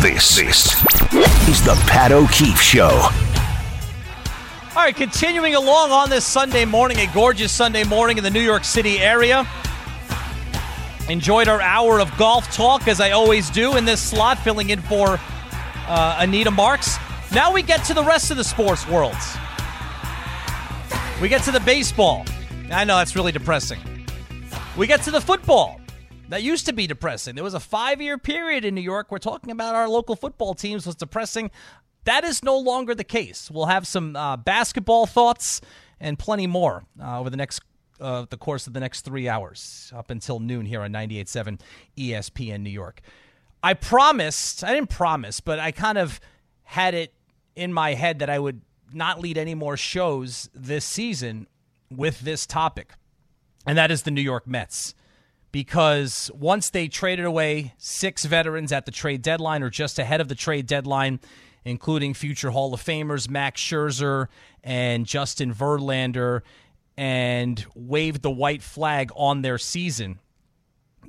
This, this is the Pat O'Keefe Show. All right, continuing along on this Sunday morning, a gorgeous Sunday morning in the New York City area. Enjoyed our hour of golf talk as I always do in this slot, filling in for uh, Anita Marks. Now we get to the rest of the sports worlds. We get to the baseball. I know that's really depressing. We get to the football. That used to be depressing. There was a five year period in New York where talking about our local football teams was depressing. That is no longer the case. We'll have some uh, basketball thoughts and plenty more uh, over the next uh, the course of the next three hours up until noon here on 98.7 ESPN New York. I promised, I didn't promise, but I kind of had it in my head that I would not lead any more shows this season with this topic, and that is the New York Mets. Because once they traded away six veterans at the trade deadline or just ahead of the trade deadline, including future Hall of Famers Max Scherzer and Justin Verlander, and waved the white flag on their season,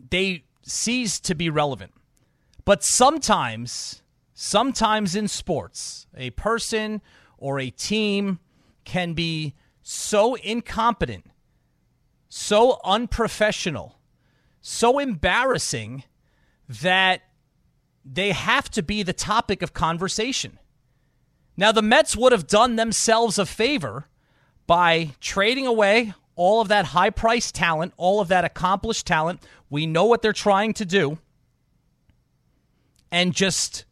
they ceased to be relevant. But sometimes, sometimes in sports, a person or a team can be so incompetent, so unprofessional, so embarrassing that they have to be the topic of conversation. Now, the Mets would have done themselves a favor by trading away all of that high priced talent, all of that accomplished talent. We know what they're trying to do. And just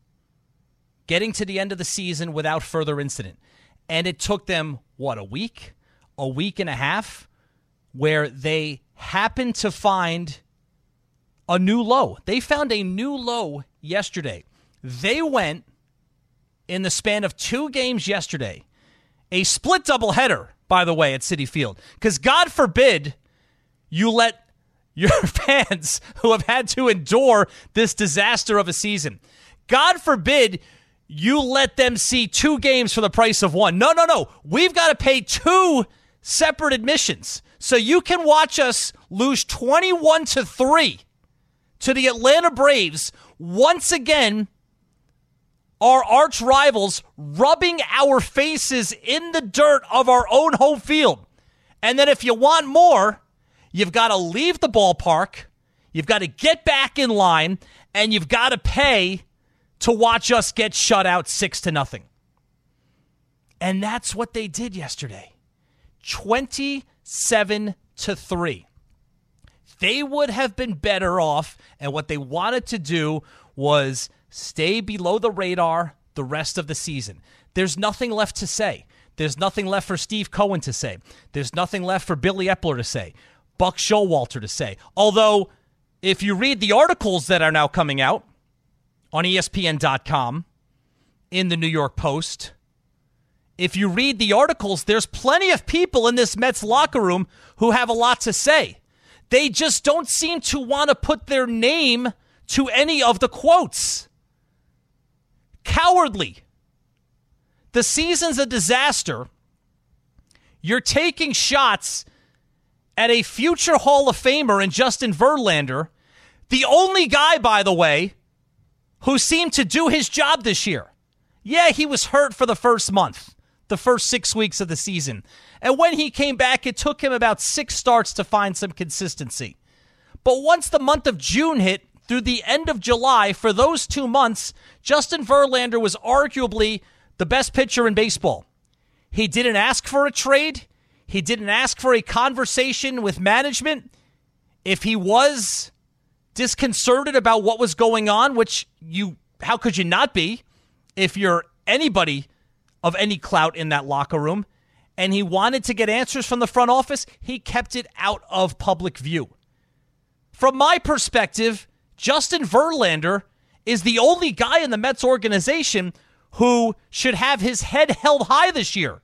getting to the end of the season without further incident. And it took them, what, a week? A week and a half? Where they happened to find a new low. They found a new low yesterday. They went in the span of two games yesterday, a split doubleheader by the way, at Citi Field. Because God forbid you let your fans who have had to endure this disaster of a season, God forbid you let them see two games for the price of one. No, no, no. We've got to pay two separate admissions. So you can watch us lose 21 to 3 to the Atlanta Braves once again our arch rivals rubbing our faces in the dirt of our own home field. And then if you want more, you've got to leave the ballpark, you've got to get back in line, and you've got to pay to watch us get shut out 6 to nothing. And that's what they did yesterday. 27 to 3. They would have been better off and what they wanted to do was stay below the radar the rest of the season. There's nothing left to say. There's nothing left for Steve Cohen to say. There's nothing left for Billy Eppler to say. Buck Showalter to say. Although, if you read the articles that are now coming out on ESPN.com, in the New York Post, if you read the articles, there's plenty of people in this Mets locker room who have a lot to say. They just don't seem to want to put their name to any of the quotes. Cowardly. The season's a disaster. You're taking shots at a future Hall of Famer in Justin Verlander, the only guy, by the way, who seemed to do his job this year. Yeah, he was hurt for the first month, the first six weeks of the season. And when he came back, it took him about six starts to find some consistency. But once the month of June hit, through the end of July, for those two months, Justin Verlander was arguably the best pitcher in baseball. He didn't ask for a trade. He didn't ask for a conversation with management. If he was disconcerted about what was going on, which you, how could you not be if you're anybody of any clout in that locker room, and he wanted to get answers from the front office, he kept it out of public view. From my perspective, Justin Verlander is the only guy in the Mets organization who should have his head held high this year.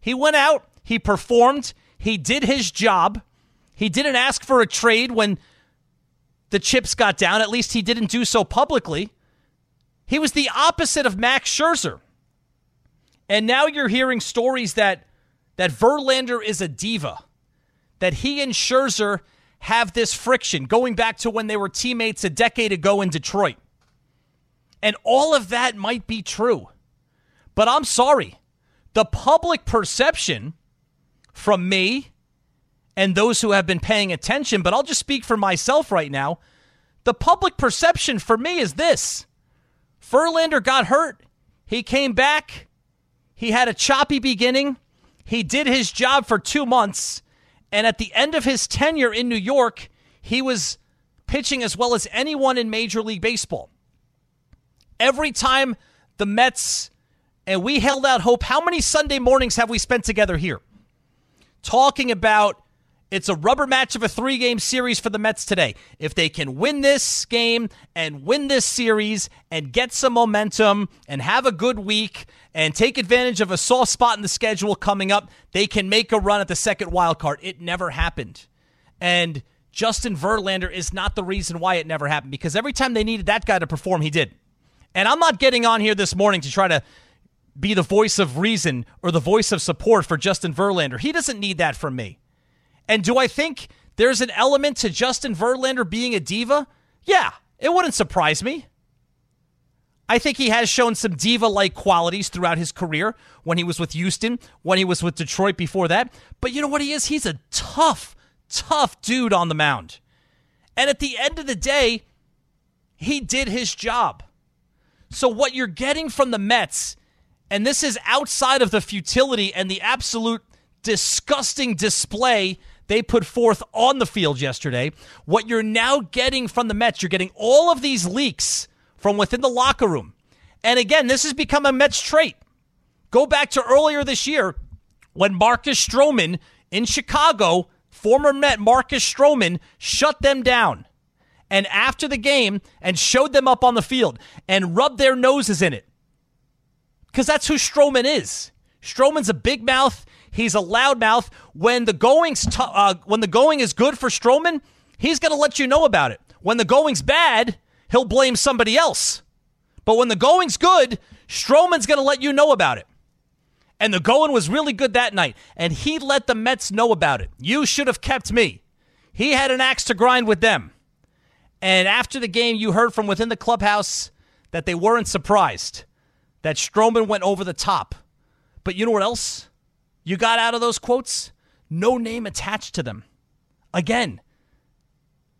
He went out, he performed, he did his job. He didn't ask for a trade when the chips got down. At least he didn't do so publicly. He was the opposite of Max Scherzer. And now you're hearing stories that that Verlander is a diva, that he and Scherzer have this friction going back to when they were teammates a decade ago in Detroit. And all of that might be true. But I'm sorry. The public perception from me and those who have been paying attention, but I'll just speak for myself right now. The public perception for me is this Verlander got hurt. He came back. He had a choppy beginning. He did his job for two months. And at the end of his tenure in New York, he was pitching as well as anyone in Major League Baseball. Every time the Mets, and we held out hope, how many Sunday mornings have we spent together here? Talking about it's a rubber match of a three game series for the Mets today. If they can win this game and win this series and get some momentum and have a good week and take advantage of a soft spot in the schedule coming up, they can make a run at the second wild card. It never happened. And Justin Verlander is not the reason why it never happened because every time they needed that guy to perform, he did. And I'm not getting on here this morning to try to be the voice of reason or the voice of support for Justin Verlander. He doesn't need that from me. And do I think there's an element to Justin Verlander being a diva? Yeah, it wouldn't surprise me. I think he has shown some diva like qualities throughout his career when he was with Houston, when he was with Detroit before that. But you know what he is? He's a tough, tough dude on the mound. And at the end of the day, he did his job. So what you're getting from the Mets, and this is outside of the futility and the absolute disgusting display they put forth on the field yesterday. What you're now getting from the Mets, you're getting all of these leaks from within the locker room. And again, this has become a Mets trait. Go back to earlier this year when Marcus Stroman in Chicago, former Met Marcus Stroman, shut them down. And after the game, and showed them up on the field and rubbed their noses in it. Because that's who Stroman is. Stroman's a big mouth. He's a loudmouth. When the going's t- uh, when the going is good for Stroman, he's going to let you know about it. When the going's bad, he'll blame somebody else. But when the going's good, Stroman's going to let you know about it. And the going was really good that night, and he let the Mets know about it. You should have kept me. He had an axe to grind with them. And after the game, you heard from within the clubhouse that they weren't surprised that Stroman went over the top. But you know what else? You got out of those quotes? No name attached to them. Again,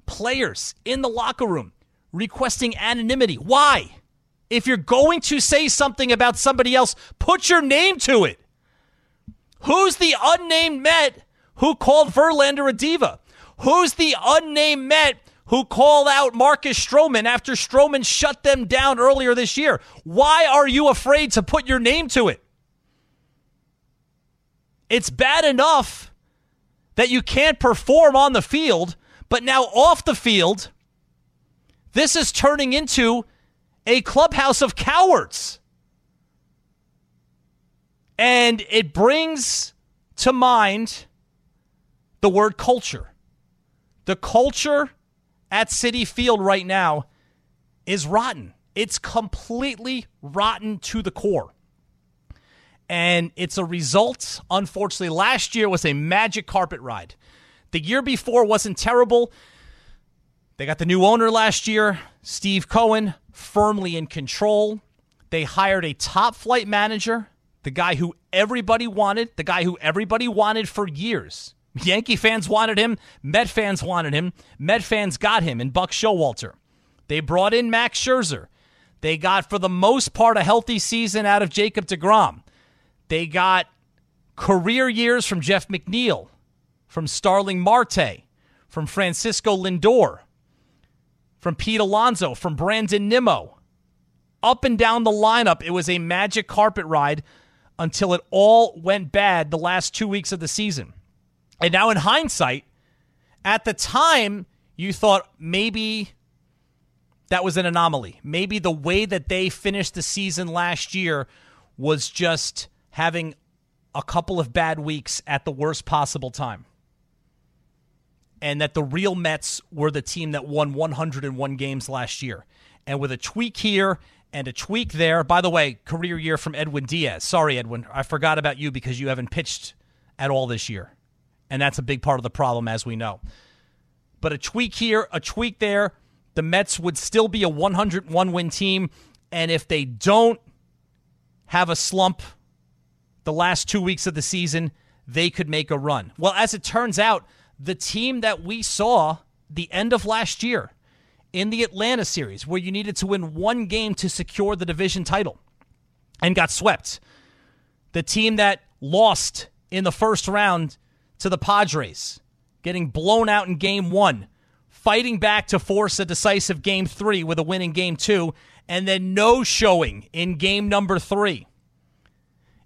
players in the locker room requesting anonymity. Why? If you're going to say something about somebody else, put your name to it. Who's the unnamed Met who called Verlander a diva? Who's the unnamed Met who called out Marcus Stroman after Stroman shut them down earlier this year? Why are you afraid to put your name to it? It's bad enough that you can't perform on the field, but now off the field, this is turning into a clubhouse of cowards. And it brings to mind the word culture. The culture at Citi Field right now is rotten. It's completely rotten to the core and it's a result. Unfortunately, last year was a magic carpet ride. The year before wasn't terrible. They got the new owner last year, Steve Cohen, firmly in control. They hired a top flight manager, the guy who everybody wanted, the guy who everybody wanted for years. Yankee fans wanted him, Met fans wanted him, Met fans got him in Buck Showalter. They brought in Max Scherzer. They got, for the most part, a healthy season out of Jacob DeGrom. They got career years from Jeff McNeil, from Starling Marte, from Francisco Lindor, from Pete Alonso, from Brandon Nimmo. Up and down the lineup, it was a magic carpet ride until it all went bad the last two weeks of the season. And now, in hindsight, at the time, you thought maybe that was an anomaly. Maybe the way that they finished the season last year was just having a couple of bad weeks at the worst possible time. And that the real Mets were the team that won 101 games last year. And with a tweak here and a tweak there, by the way, career year from Edwin Diaz. Sorry, Edwin, I forgot about you because you haven't pitched at all this year. And that's a big part of the problem, as we know. But a tweak here, a tweak there, the Mets would still be a 101 win team And if they don't have a slump the last two weeks of the season, they could make a run. Well, as it turns out, the team that we saw the end of last year in the Atlanta series, where you needed to win one game to secure the division title and got swept, the team that lost in the first round to the Padres, getting blown out in game one, fighting back to force a decisive game three with a win in game two, and then no showing in game number three.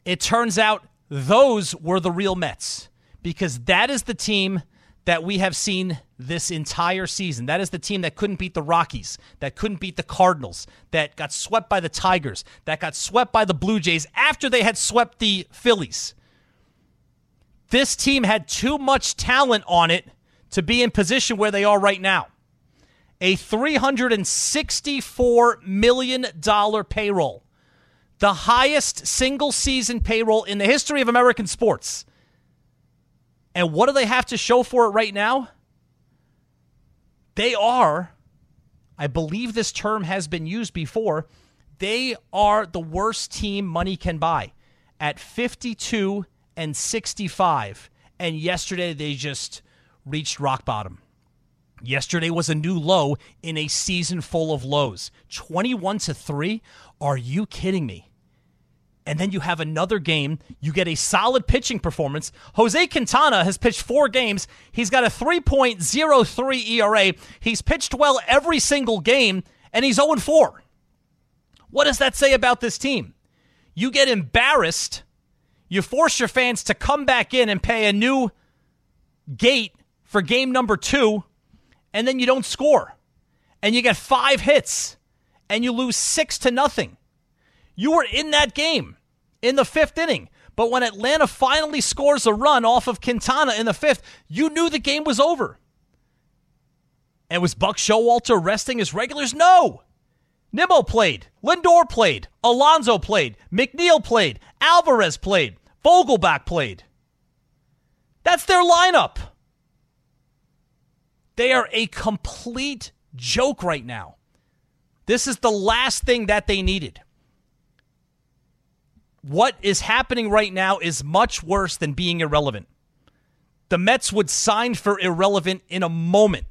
It turns out those were the real Mets because that is the team that we have seen this entire season. That is the team that couldn't beat the Rockies, that couldn't beat the Cardinals, that got swept by the Tigers, that got swept by the Blue Jays after they had swept the Phillies. This team had too much talent on it to be in position where they are right now. A $364 million payroll, the highest single season payroll in the history of American sports. And what do they have to show for it right now? They are, I believe this term has been used before, they are the worst team money can buy at 52 and 65. And yesterday they just reached rock bottom. Yesterday was a new low in a season full of lows. 21 to 3? Are you kidding me? And then you have another game. You get a solid pitching performance. Jose Quintana has pitched four games. He's got a 3.03 ERA. He's pitched well every single game, and he's 0 4. What does that say about this team? You get embarrassed. You force your fans to come back in and pay a new gate for game number two, and then you don't score. And you get five hits, and you lose six to nothing. You were in that game in the fifth inning. But when Atlanta finally scores a run off of Quintana in the fifth, you knew the game was over. And was Buck Showalter resting his regulars? No. Nimmo played. Lindor played. Alonso played. McNeil played. Alvarez played. Vogelbach played. That's their lineup. They are a complete joke right now. This is the last thing that they needed what is happening right now is much worse than being irrelevant. The Mets would sign for irrelevant in a moment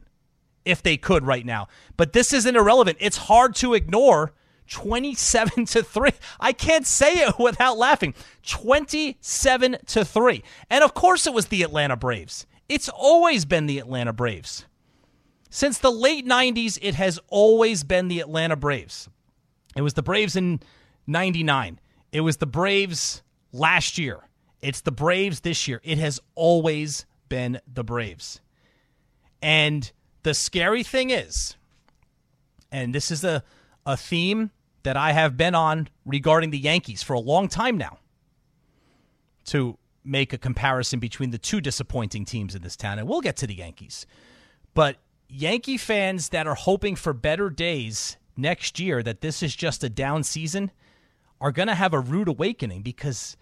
if they could right now. But this isn't irrelevant. It's hard to ignore 27 to 3. I can't say it without laughing. 27 to 3. And of course it was the Atlanta Braves. It's always been the Atlanta Braves. Since the late 90s, it has always been the Atlanta Braves. It was the Braves in 99. It was the Braves last year. It's the Braves this year. It has always been the Braves. And the scary thing is, and this is a, a theme that I have been on regarding the Yankees for a long time now, to make a comparison between the two disappointing teams in this town. And we'll get to the Yankees. But Yankee fans that are hoping for better days next year, that this is just a down season, are going to have a rude awakening because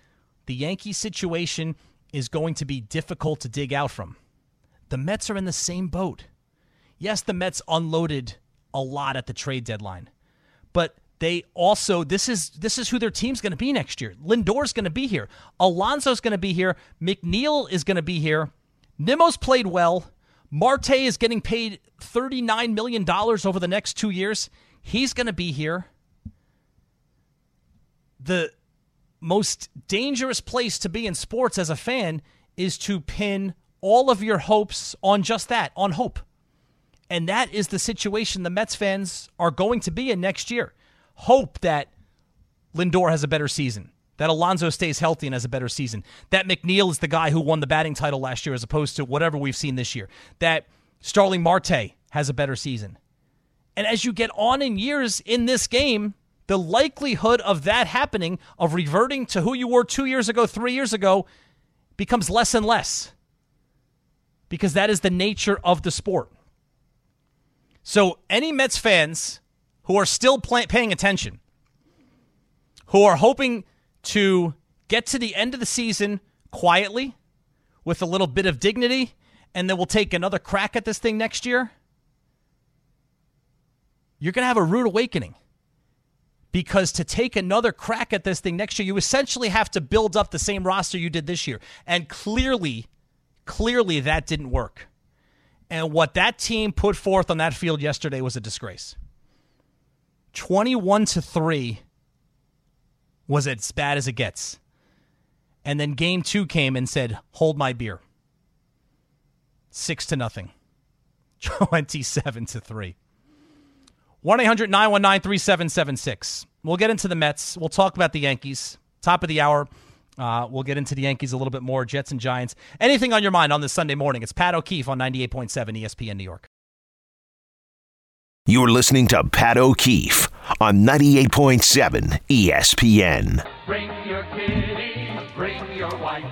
the Yankee situation is going to be difficult to dig out from. The Mets are in the same boat. Yes, the Mets unloaded a lot at the trade deadline, but they also this is this is who their team's going to be next year. Lindor's going to be here. Alonso's going to be here. McNeil is going to be here. Nimmo's played well. Marte is getting paid $39 million over the next two years. He's going to be here the most dangerous place to be in sports as a fan is to pin all of your hopes on just that, on hope. And that is the situation the Mets fans are going to be in next year. Hope that Lindor has a better season, that Alonso stays healthy and has a better season, that McNeil is the guy who won the batting title last year as opposed to whatever we've seen this year, that Starling Marte has a better season. And as you get on in years in this game, the likelihood of that happening, of reverting to who you were two years ago, three years ago, becomes less and less because that is the nature of the sport. So, any Mets fans who are still paying attention, who are hoping to get to the end of the season quietly with a little bit of dignity, and then we'll take another crack at this thing next year, you're going to have a rude awakening because to take another crack at this thing next year, you essentially have to build up the same roster you did this year. And clearly, clearly that didn't work. And what that team put forth on that field yesterday was a disgrace. 21 to 3 was as bad as it gets. And then game 2 came and said, "Hold my beer." 6 to nothing. 27 to 3. 1 800 919 3776. We'll get into the Mets. We'll talk about the Yankees. Top of the hour. Uh, we'll get into the Yankees a little bit more, Jets and Giants. Anything on your mind on this Sunday morning? It's Pat O'Keefe on 98.7 ESPN New York. You're listening to Pat O'Keefe on 98.7 ESPN. Bring your kitty, bring your wife.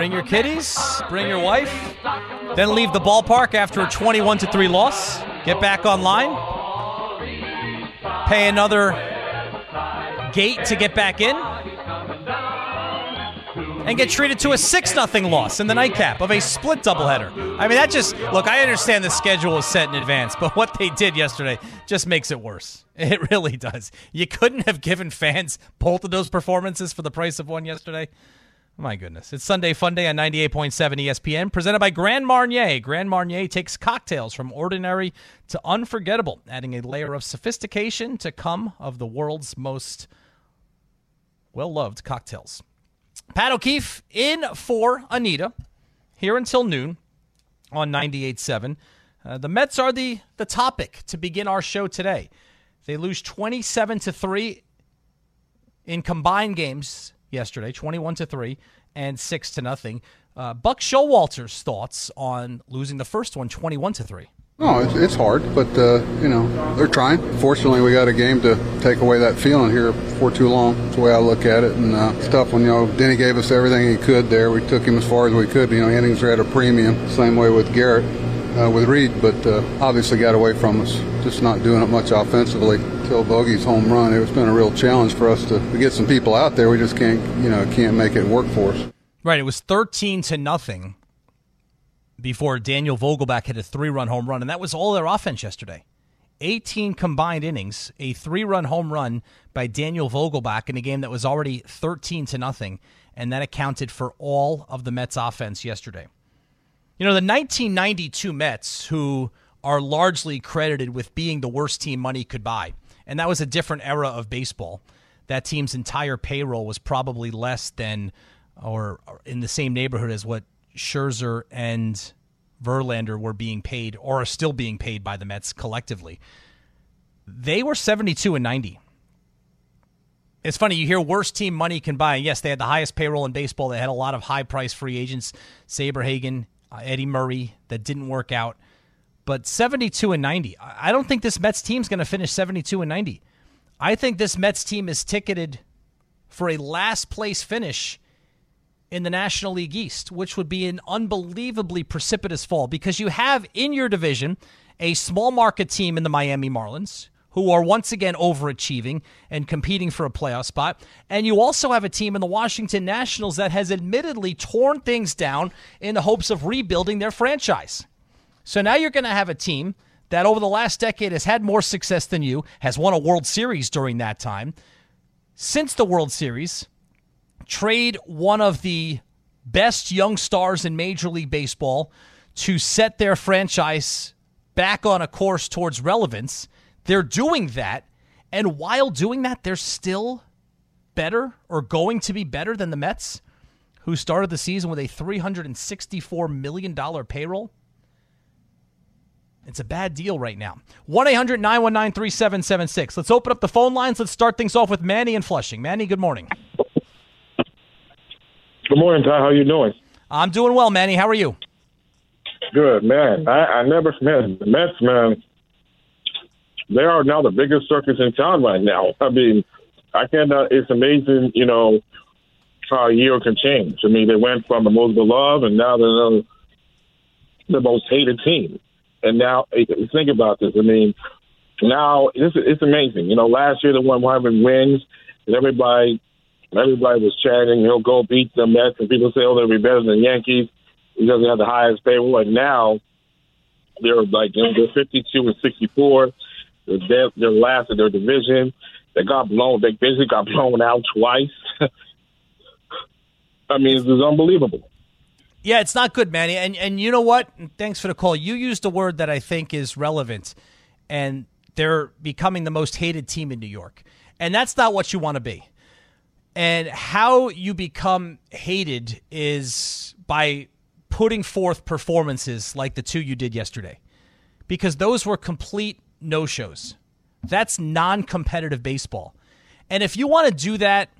Bring your kiddies, bring your wife, then leave the ballpark after a 21 to 3 loss. Get back online. Pay another gate to get back in. And get treated to a 6 0 loss in the nightcap of a split doubleheader. I mean, that just, look, I understand the schedule is set in advance, but what they did yesterday just makes it worse. It really does. You couldn't have given fans both of those performances for the price of one yesterday. My goodness. It's Sunday Fun Day on 98.7 ESPN, presented by Grand Marnier. Grand Marnier takes cocktails from ordinary to unforgettable, adding a layer of sophistication to come of the world's most well loved cocktails. Pat O'Keefe in for Anita here until noon on 98.7. Uh, the Mets are the, the topic to begin our show today. They lose 27 to 3 in combined games yesterday, 21 to 3 and 6 to nothing. Uh, Buck Showalter's thoughts on losing the first one 21 to 3. No, it's, it's hard, but uh, you know they're trying. Fortunately, we got a game to take away that feeling here for too long. That's the way I look at it, and uh, it's tough when you know Denny gave us everything he could there. We took him as far as we could. You know, innings are at a premium. Same way with Garrett, uh, with Reed, but uh, obviously got away from us. Just not doing it much offensively. Till Vogey's home run, it's been a real challenge for us to, to get some people out there. We just can't, you know, can't make it work for us. Right, it was thirteen to nothing before Daniel Vogelbach hit a three run home run, and that was all their offense yesterday. 18 combined innings, a three run home run by Daniel Vogelbach in a game that was already 13 to nothing, and that accounted for all of the Mets offense yesterday. You know, the 1992 Mets, who are largely credited with being the worst team money could buy, and that was a different era of baseball. That team's entire payroll was probably less than or in the same neighborhood as what Scherzer and Verlander were being paid or are still being paid by the Mets collectively. They were 72 and 90. It's funny, you hear worst team money can buy. Yes, they had the highest payroll in baseball. They had a lot of high price free agents, Saberhagen, uh, Eddie Murray, that didn't work out. But 72 and 90. I don't think this Mets team is going to finish 72 and 90. I think this Mets team is ticketed for a last place finish in the National League East, which would be an unbelievably precipitous fall because you have in your division a small market team in the Miami Marlins who are once again overachieving and competing for a playoff spot. And you also have a team in the Washington Nationals that has admittedly torn things down in the hopes of rebuilding their franchise. So now you're going to have a team that over the last decade has had more success than you, has won a World Series during that time. Since the World Series, trade one of the best young stars in Major League Baseball to set their franchise back on a course towards relevance. They're doing that. And while doing that, they're still better or going to be better than the Mets, who started the season with a $364 million payroll. It's a bad deal right now. 1 800 919 3776. Let's open up the phone lines. Let's start things off with Manny and Flushing. Manny, good morning. Good morning, Ty. How are you doing? I'm doing well, Manny. How are you? Good, man. I, I never met the Mets, man. They are now the biggest circus in town right now. I mean, I cannot. It's amazing, you know, how a year can change. I mean, they went from the most beloved, and now they're the, the most hated team. And now, think about this. I mean, now it's, it's amazing. You know, last year they won 100 wins, and everybody Everybody was chanting, he'll go beat the Mets, and people say, oh, they'll be better than the Yankees because they have the highest payroll. And now they're like, they're 52 and 64. They're last in their division. They got blown. They basically got blown out twice. I mean, it's, it's unbelievable. Yeah, it's not good, Manny. And and you know what? Thanks for the call. You used a word that I think is relevant, and they're becoming the most hated team in New York, and that's not what you want to be. And how you become hated is by putting forth performances like the two you did yesterday, because those were complete no shows. That's non competitive baseball. And if you want to do that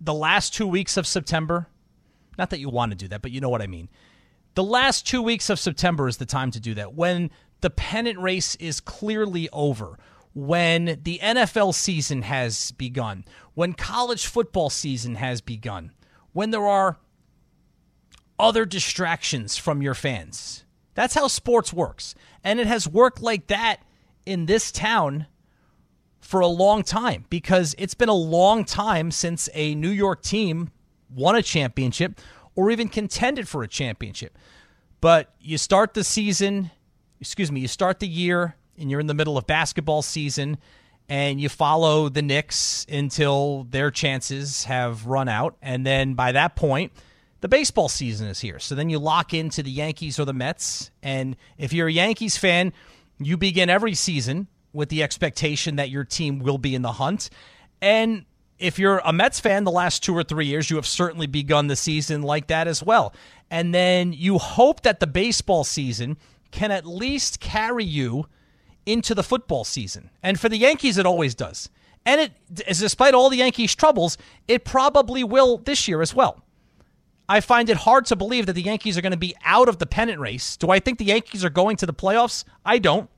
the last two weeks of September, not that you want to do that, but you know what I mean. The last two weeks of September is the time to do that when the pennant race is clearly over, when the NFL season has begun, when college football season has begun, when there are other distractions from your fans. That's how sports works. And it has worked like that in this town for a long time because it's been a long time since a New York team won a championship or even contended for a championship. But you start the season, excuse me, you start the year and you're in the middle of basketball season and you follow the Knicks until their chances have run out. And then by that point, the baseball season is here. So then you lock into the Yankees or the Mets. And if you're a Yankees fan, you begin every season with the expectation that your team will be in the hunt. And if you're a Mets fan, the last two or three years, you have certainly begun the season like that as well. And then you hope that the baseball season can at least carry you into the football season. And for the Yankees, it always does. And it, despite all the Yankees' troubles, it probably will this year as well. I find it hard to believe that the Yankees are going to be out of the pennant race. Do I think the Yankees are going to the playoffs? I don't.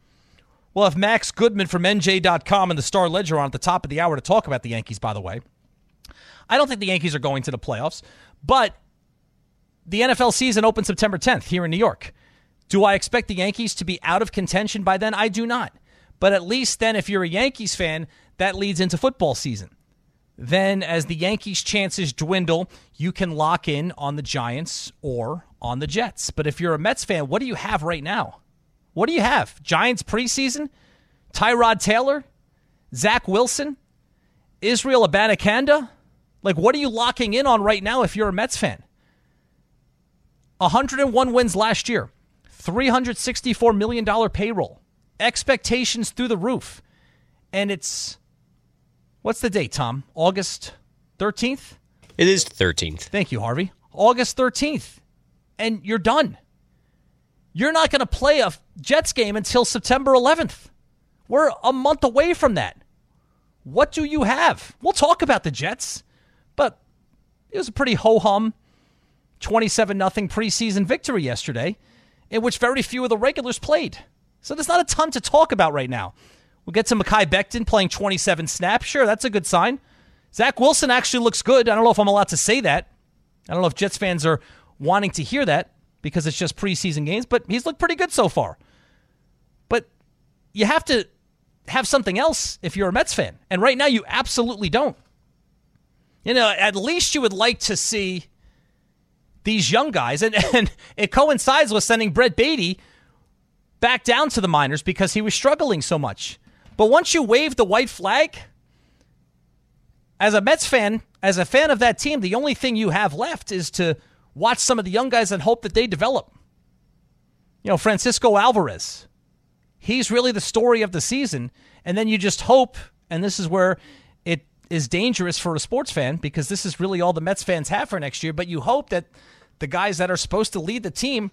Well, if Max Goodman from NJ.com and the Star Ledger on at the top of the hour to talk about the Yankees, by the way. I don't think the Yankees are going to the playoffs, but the NFL season opens September 10th here in New York. Do I expect the Yankees to be out of contention by then? I do not. But at least then, if you're a Yankees fan, that leads into football season. Then, as the Yankees' chances dwindle, you can lock in on the Giants or on the Jets. But if you're a Mets fan, what do you have right now? What do you have? Giants preseason? Tyrod Taylor? Zach Wilson? Israel Abanikanda? Like, what are you locking in on right now if you're a Mets fan? 101 wins last year, $364 million payroll, expectations through the roof. And it's What's the date, Tom? August 13th? It is 13th. Thank you, Harvey. August 13th. And you're done. You're not going to play a Jets game until September 11th. We're a month away from that. What do you have? We'll talk about the Jets, but it was a pretty ho hum 27 0 preseason victory yesterday, in which very few of the regulars played. So there's not a ton to talk about right now. We'll get to Mekhi Becton playing 27 snaps. Sure, that's a good sign. Zach Wilson actually looks good. I don't know if I'm allowed to say that. I don't know if Jets fans are wanting to hear that because it's just preseason games, but he's looked pretty good so far. But you have to have something else if you're a Mets fan. And right now, you absolutely don't. You know, at least you would like to see these young guys, and, and it coincides with sending Brett Baty back down to the minors because he was struggling so much. But once you wave the white flag, as a Mets fan, as a fan of that team, the only thing you have left is to watch some of the young guys and hope that they develop. You know, Francisco Alvarez, he's really the story of the season. And then you just hope, and this is where it is dangerous for a sports fan because this is really all the Mets fans have for next year. But you hope that the guys that are supposed to lead the team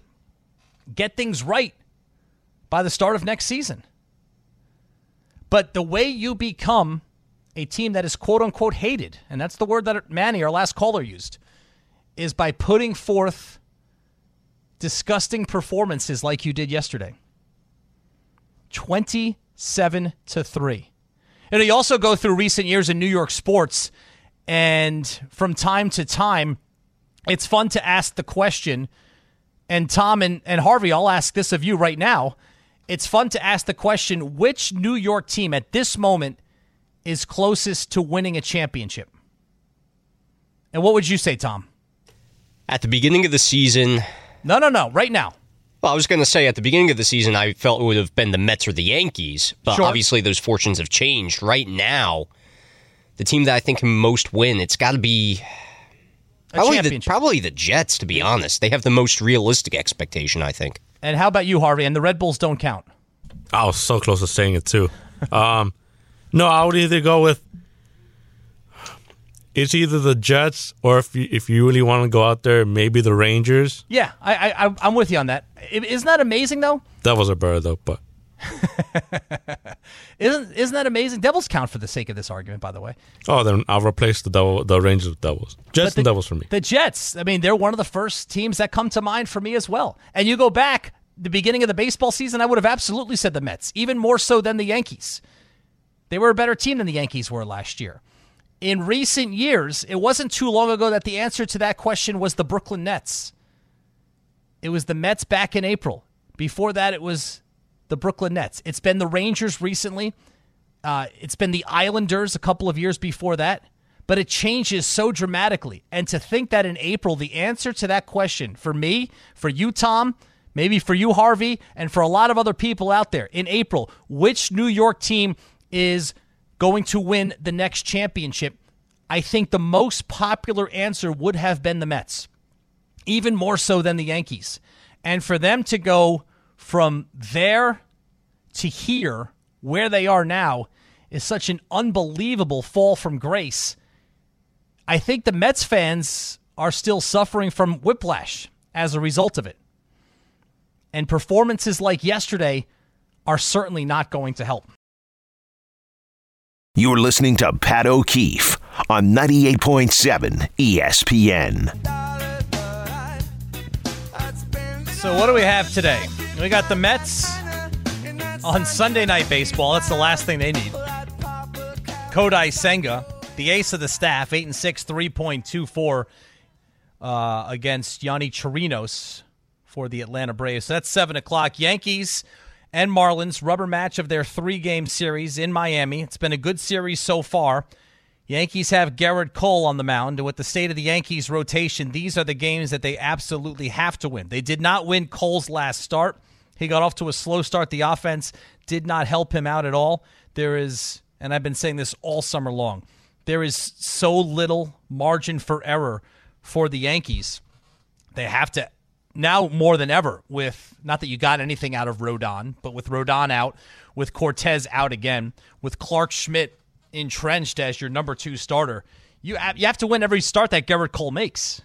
get things right by the start of next season. But the way you become a team that is quote unquote hated, and that's the word that Manny, our last caller, used, is by putting forth disgusting performances like you did yesterday. 27 to 3. And you also go through recent years in New York sports, and from time to time, it's fun to ask the question. And Tom and, and Harvey, I'll ask this of you right now it's fun to ask the question which New York team at this moment is closest to winning a championship? And what would you say, Tom? At the beginning of the season. No, no, no. Right now. Well, I was going to say at the beginning of the season, I felt it would have been the Mets or the Yankees, but Sure. obviously those fortunes have changed. Right now, the team that I think can most win, it's got to be probably the, probably the Jets. To be honest, they have the most realistic expectation. I think. And how about you, Harvey? And the Red Bulls don't count. I was so close to saying it too. Um, no, I would either go with it's either the Jets or if you, if you really want to go out there, maybe the Rangers. Yeah, I, I, I'm with you on that. Isn't that amazing, though? That was a bird though, but Isn't isn't that amazing? Devils count for the sake of this argument, by the way. oh, then I'll replace the devil, the Rangers with Devils. Jets the, and Devils for me. The Jets, I mean, they're one of the first teams that come to mind for me as well. And you go back the beginning of the baseball season, I would have absolutely said the Mets, even more so than the Yankees. They were a better team than the Yankees were last year. In recent years, it wasn't too long ago that the answer to that question was the Brooklyn Nets. It was the Mets back in April. Before that, it was the Brooklyn Nets. It's been the Rangers recently. Uh, it's been the Islanders a couple of years before that. But it changes so dramatically. And to think that in April, the answer to that question for me, for you, Tom, maybe for you, Harvey, and for a lot of other people out there in April, which New York team is going to win the next championship? I think the most popular answer would have been the Mets even more so than the Yankees. And for them to go from there to here, where they are now, is such an unbelievable fall from grace. I think the Mets fans are still suffering from whiplash as a result of it. And performances like yesterday are certainly not going to help. You're listening to Pat O'Keefe on 98.7 ESPN. So, what do we have today? We got the Mets on Sunday Night Baseball. That's the last thing they need. Kodai Senga, the ace of the staff, 8 and 6, 3.24 uh, against Yonny Chirinos for the Atlanta Braves. So that's 7 o'clock. Yankees and Marlins, rubber match of their three game series in Miami. It's been a good series so far. Yankees have Gerrit Cole on the mound. With the state of the Yankees rotation, these are the games that they absolutely have to win. They did not win Cole's last start. He got off to a slow start. The offense did not help him out at all. There is, and I've been saying this all summer long, there is so little margin for error for the Yankees. They have to now more than ever with not that you got anything out of Rodon, but with Rodon out, with Cortes out again, with Clarke Schmidt entrenched as your number two starter, you you have to win every start that Gerrit Cole makes.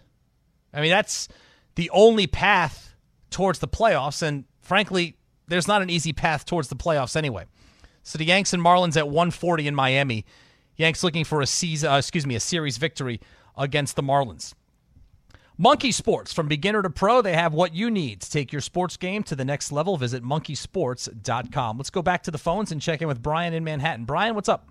I mean, that's the only path towards the playoffs, and frankly, there's not an easy path towards the playoffs anyway. So the Yanks and Marlins at 140 in Miami. Yanks looking for a season, uh, excuse me, a series victory against the Marlins. Monkey Sports, from beginner to pro, they have what you need to take your sports game to the next level. Visit monkeysports.com. Let's go back to the phones and check in with Brian in Manhattan. Brian, what's up?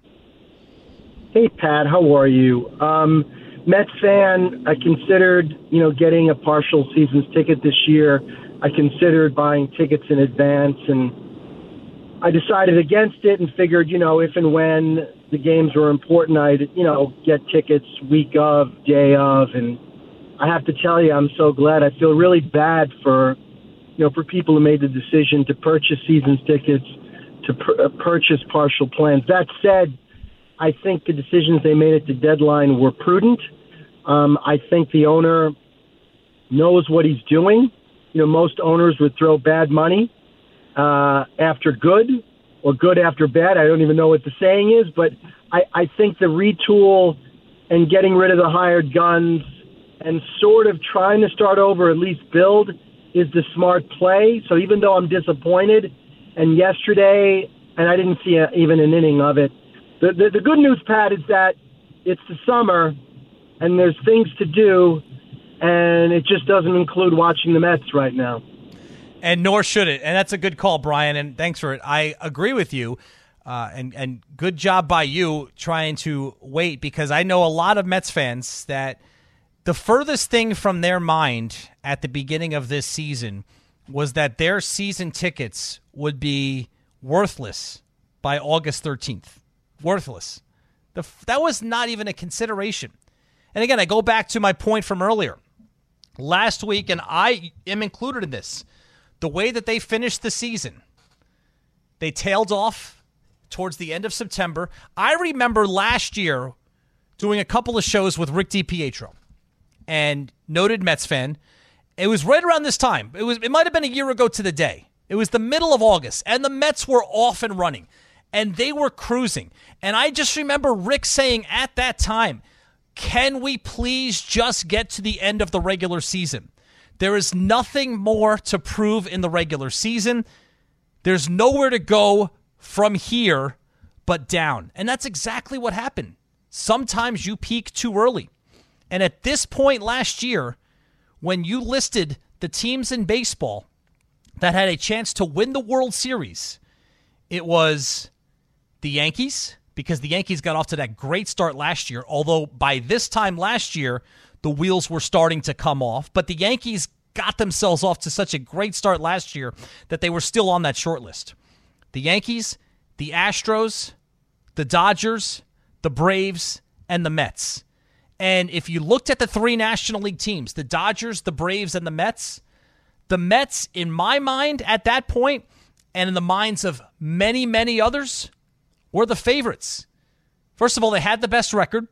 Hey, Pat, how are you? Um, Mets fan, I considered, you know, getting a partial season's ticket this year. I considered buying tickets in advance, and I decided against it and figured, you know, if and when the games were important, I'd, you know, get tickets week of, day of, and I have to tell you, I'm so glad. I feel really bad for, you know, for people who made the decision to purchase season's tickets, to pur- uh, purchase partial plans. That said, I think the decisions they made at the deadline were prudent. Um, I think the owner knows what he's doing. You know, most owners would throw bad money uh, after good or good after bad. I don't even know what the saying is, but I, I think the retool and getting rid of the hired guns and sort of trying to start over, at least build, is the smart play. So even though I'm disappointed, and yesterday, and I didn't see a, even an inning of it, the, the, the good news, Pat, is that it's the summer and there's things to do, and it just doesn't include watching the Mets right now. and nor should it. And that's a good call, Brian. And thanks for it. I agree with you. Uh, and and good job by you trying to wait because I know a lot of Mets fans that the furthest thing from their mind at the beginning of this season was that their season tickets would be worthless by August 13th. Worthless. The, that was not even a consideration. And again, I go back to my point from earlier. Last week, and I am included in this the way that they finished the season, they tailed off towards the end of September. I remember last year doing a couple of shows with Rick DiPietro and noted Mets fan. It was right around this time. It was it might have been a year ago to the day. It was the middle of August, and the Mets were off and running, and they were cruising. And I just remember Rick saying at that time, "Can we please just get to the end of the regular season? There is nothing more to prove in the regular season. There's nowhere to go from here but down." And that's exactly what happened. Sometimes you peak too early. And at this point last year, when you listed the teams in baseball that had a chance to win the World Series, it was the Yankees, because the Yankees got off to that great start last year, although by this time last year, the wheels were starting to come off. But the Yankees got themselves off to such a great start last year that they were still on that short list. The Yankees, the Astros, the Dodgers, the Braves, and the Mets. And if you looked at the three National League teams, the Dodgers, the Braves, and the Mets, the Mets, in my mind at that point, and in the minds of many, many others, were the favorites. First of all, they had the best record.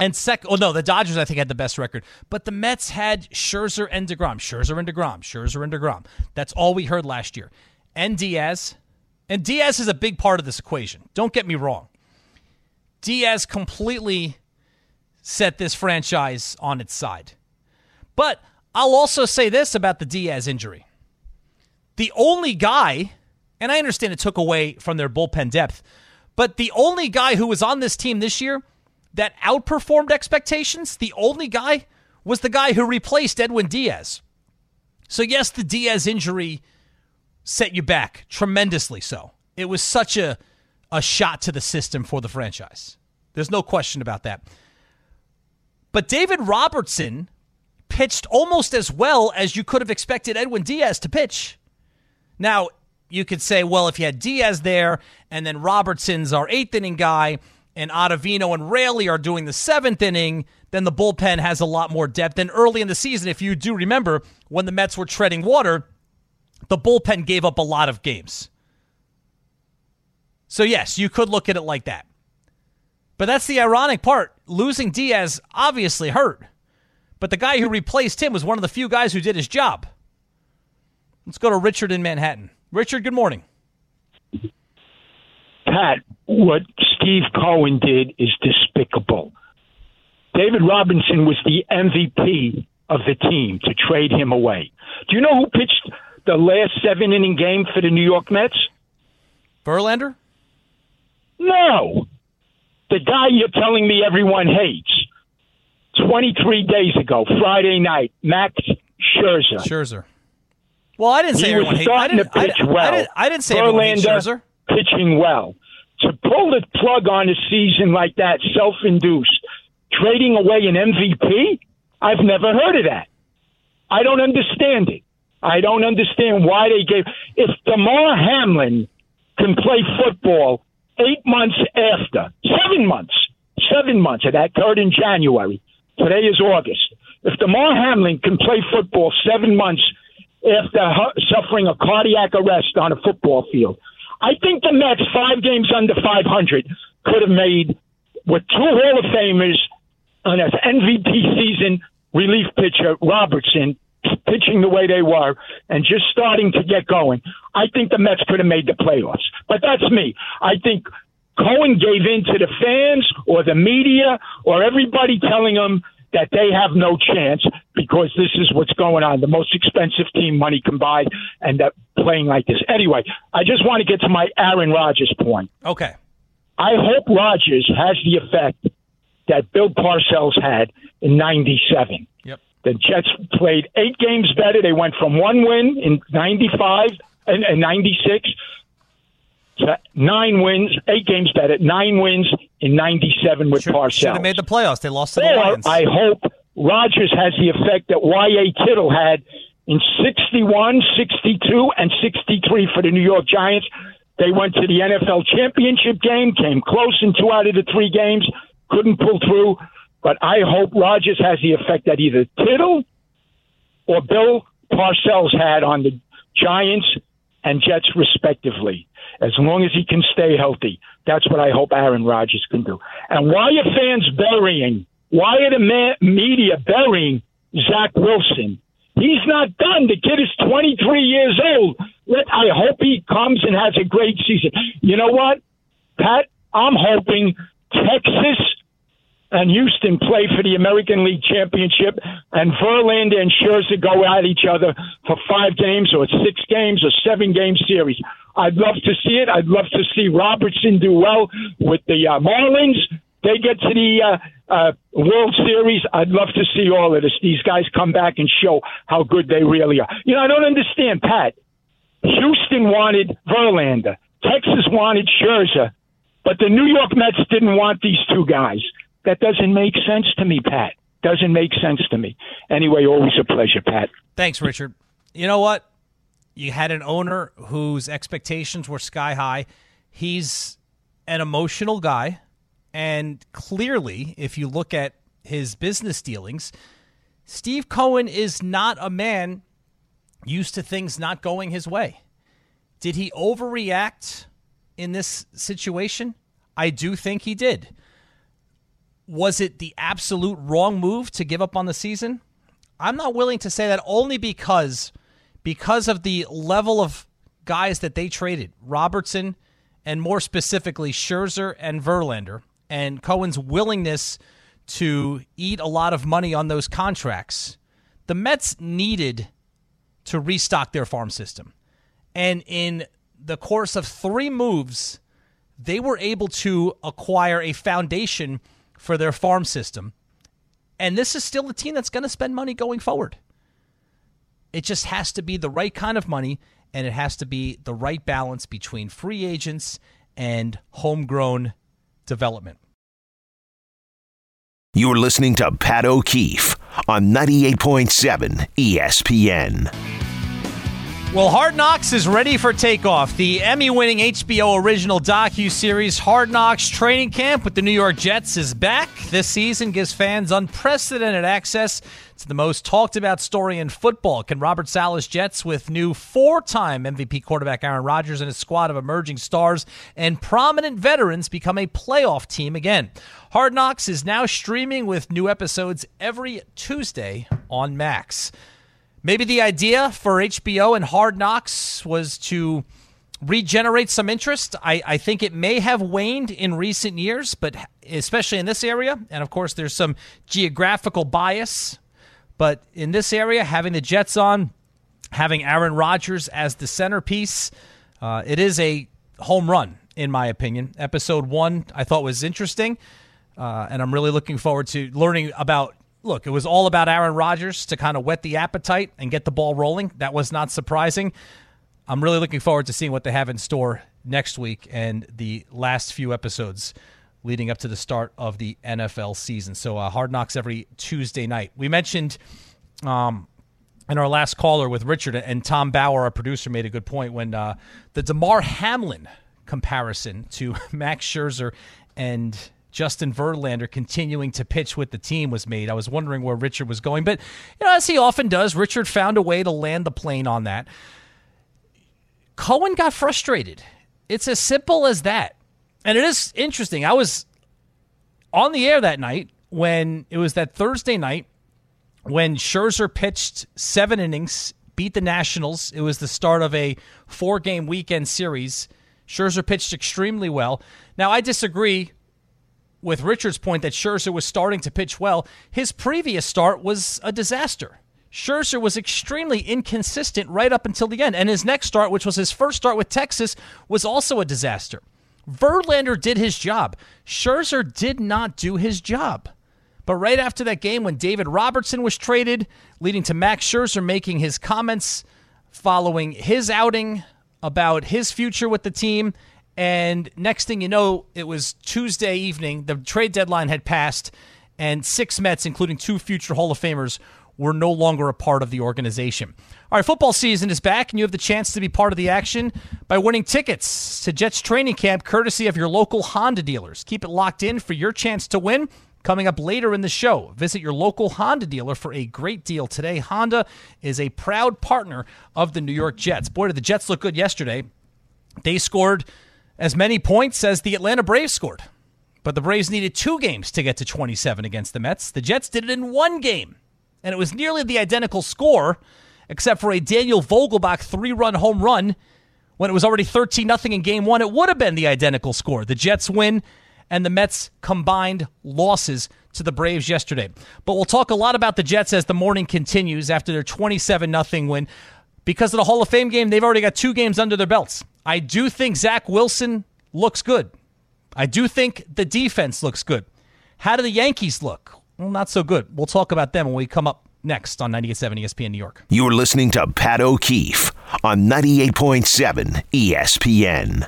And second, oh no, the Dodgers I think had the best record, but the Mets had Scherzer and Degrom, Scherzer and Degrom, Scherzer and Degrom. That's all we heard last year. And Diaz, and Diaz is a big part of this equation. Don't get me wrong. Diaz completely set this franchise on its side. But I'll also say this about the Diaz injury. The only guy, and I understand it took away from their bullpen depth, but the only guy who was on this team this year that outperformed expectations, the only guy was the guy who replaced Edwin Diaz. So, yes, the Diaz injury set you back tremendously so. It was such a, a shot to the system for the franchise. There's no question about that. But David Robertson pitched almost as well as you could have expected Edwin Diaz to pitch. Now, you could say, well, if you had Diaz there and then Robertson's our eighth inning guy and Ottavino and Raley are doing the seventh inning, then the bullpen has a lot more depth. And early in the season, if you do remember, when the Mets were treading water, the bullpen gave up a lot of games. So, yes, you could look at it like that. But that's the ironic part. Losing Diaz obviously hurt. But the guy who replaced him was one of the few guys who did his job. Let's go to Richard in Manhattan. Richard, good morning. Pat, what Steve Cohen did is despicable. David Robinson was the MVP of the team to trade him away. Do you know who pitched the last seven inning game for the New York Mets? Verlander? No. The guy you're telling me everyone hates. 23 days ago, Friday night, Max Scherzer. Scherzer. Well, I didn't say he everyone was hates. I didn't, I, didn't- well. I didn't, I didn't say everyone hates Scherzer. pitching well. To pull the plug on a season like that, self-induced, trading away an MVP, I've never heard of that. I don't understand it. I don't understand why they gave. If Damar Hamlin can play football eight months after, seven months, seven months, and that occurred in January. Today is August. If Damar Hamlin can play football seven months after suffering a cardiac arrest on a football field, I think the Mets, five games under 500, could have made with two Hall of Famers on an MVP season relief pitcher, Robertson, pitching the way they were and just starting to get going. I think the Mets could have made the playoffs. But that's me. I think Cohen gave in to the fans or the media or everybody telling them that they have no chance because this is what's going on. The most expensive team money can buy and that playing like this. Anyway, I just want to get to my Aaron Rodgers point. Okay. I hope Rodgers has the effect that Bill Parcells had in 97. Yep. The Jets played eight games better. They went from one win in 95 and, and 96 nine wins, eight games better, nine wins in 97 with Should, Parcells. should have made the playoffs. They lost to the Or Lions. I hope Rodgers has the effect that Y.A. Tittle had in 61, 62, and 63 for the New York Giants. They went to the NFL championship game, came close in two out of the three games, couldn't pull through. But I hope Rodgers has the effect that either Tittle or Bill Parcells had on the Giants and Jets respectively. As long as he can stay healthy, that's what I hope Aaron Rodgers can do. And why are fans burying? Why are the ma- media burying Zach Wilson? He's not done. The kid is 23 years old. Let, I hope he comes and has a great season. You know what, Pat? I'm hoping Texas and Houston play for the American League Championship, and Verlander and Scherzer go at each other for five games or six games or seven game series. I'd love to see it. I'd love to see Robertson do well with the uh, Marlins. They get to the uh, uh, World Series. I'd love to see all of this. These guys come back and show how good they really are. You know, I don't understand, Pat. Houston wanted Verlander. Texas wanted Scherzer. But the New York Mets didn't want these two guys. That doesn't make sense to me, Pat. Doesn't make sense to me. Anyway, always a pleasure, Pat. Thanks, Richard. You know what? You had an owner whose expectations were sky high. He's an emotional guy. And clearly, if you look at his business dealings, Steve Cohen is not a man used to things not going his way. Did he overreact in this situation? I do think he did. Was it the absolute wrong move to give up on the season? I'm not willing to say that only because because of the level of guys that they traded, Robertson and more specifically Scherzer and Verlander, and Cohen's willingness to eat a lot of money on those contracts. The Mets needed to restock their farm system. And in the course of three moves, they were able to acquire a foundation for their farm system. And this is still a team that's going to spend money going forward. It just has to be the right kind of money, and it has to be the right balance between free agents and homegrown development. You're listening to Pat O'Keefe on 98.7 ESPN. Well, Hard Knocks is ready for takeoff. The Emmy-winning HBO original docu-series Hard Knocks Training Camp with the New York Jets is back. This season gives fans unprecedented access to the most talked about story in football. Can Robert Saleh's Jets with new four-time MVP quarterback Aaron Rodgers and a squad of emerging stars and prominent veterans become a playoff team again? Hard Knocks is now streaming with new episodes every Tuesday on Max. Maybe the idea for HBO and Hard Knocks was to regenerate some interest. I, I think it may have waned in recent years, but especially in this area. And of course, there's some geographical bias. But in this area, having the Jets on, having Aaron Rodgers as the centerpiece, uh, it is a home run, in my opinion. Episode one, I thought was interesting. Uh, and I'm really looking forward to learning about look, it was all about Aaron Rodgers to kind of whet the appetite and get the ball rolling. That was not surprising. I'm really looking forward to seeing what they have in store next week and the last few episodes leading up to the start of the NFL season. So, uh, Hard Knocks every Tuesday night. We mentioned um, in our last caller with Richard and Tom Bauer, our producer, made a good point when uh, the Damar Hamlin comparison to Max Scherzer and Justin Verlander continuing to pitch with the team was made. I was wondering where Richard was going, but you know, as he often does, Richard found a way to land the plane on that. Cohen got frustrated. It's as simple as that. And it is interesting. I was on the air that night when it was that Thursday night when Scherzer pitched seven innings, beat the Nationals. It was the start of a four game weekend series. Scherzer pitched extremely well. Now, I disagree with Richard's point that Scherzer was starting to pitch well, his previous start was a disaster. Scherzer was extremely inconsistent right up until the end, and his next start, which was his first start with Texas, was also a disaster. Verlander did his job. Scherzer did not do his job. But right after that game, when David Robertson was traded, leading to Max Scherzer making his comments following his outing about his future with the team and next thing you know, it was Tuesday evening. The trade deadline had passed, and six Mets, including two future Hall of Famers, were no longer a part of the organization. All right, football season is back, and you have the chance to be part of the action by winning tickets to Jets training camp courtesy of your local Honda dealers. Keep it locked in for your chance to win. coming up later in the show. Visit your local Honda dealer for a great deal today. Honda is a proud partner of the New York Jets. Boy, did the Jets look good yesterday. They scored as many points as the Atlanta Braves scored. But the Braves needed two games to get to 27 against the Mets. The Jets did it in one game, and it was nearly the identical score, except for a Daniel Vogelbach three run home run when it was already 13 0 in game one. It would have been the identical score. The Jets win, and the Mets combined losses to the Braves yesterday. But we'll talk a lot about the Jets as the morning continues after their 27 0 win. Because of the Hall of Fame game, they've already got two games under their belts. I do think Zach Wilson looks good. I do think the defense looks good. How do the Yankees look? Well, not so good. We'll talk about them when we come up next on 98.7 ESPN New York. You're listening to Pat O'Keefe on 98.7 ESPN.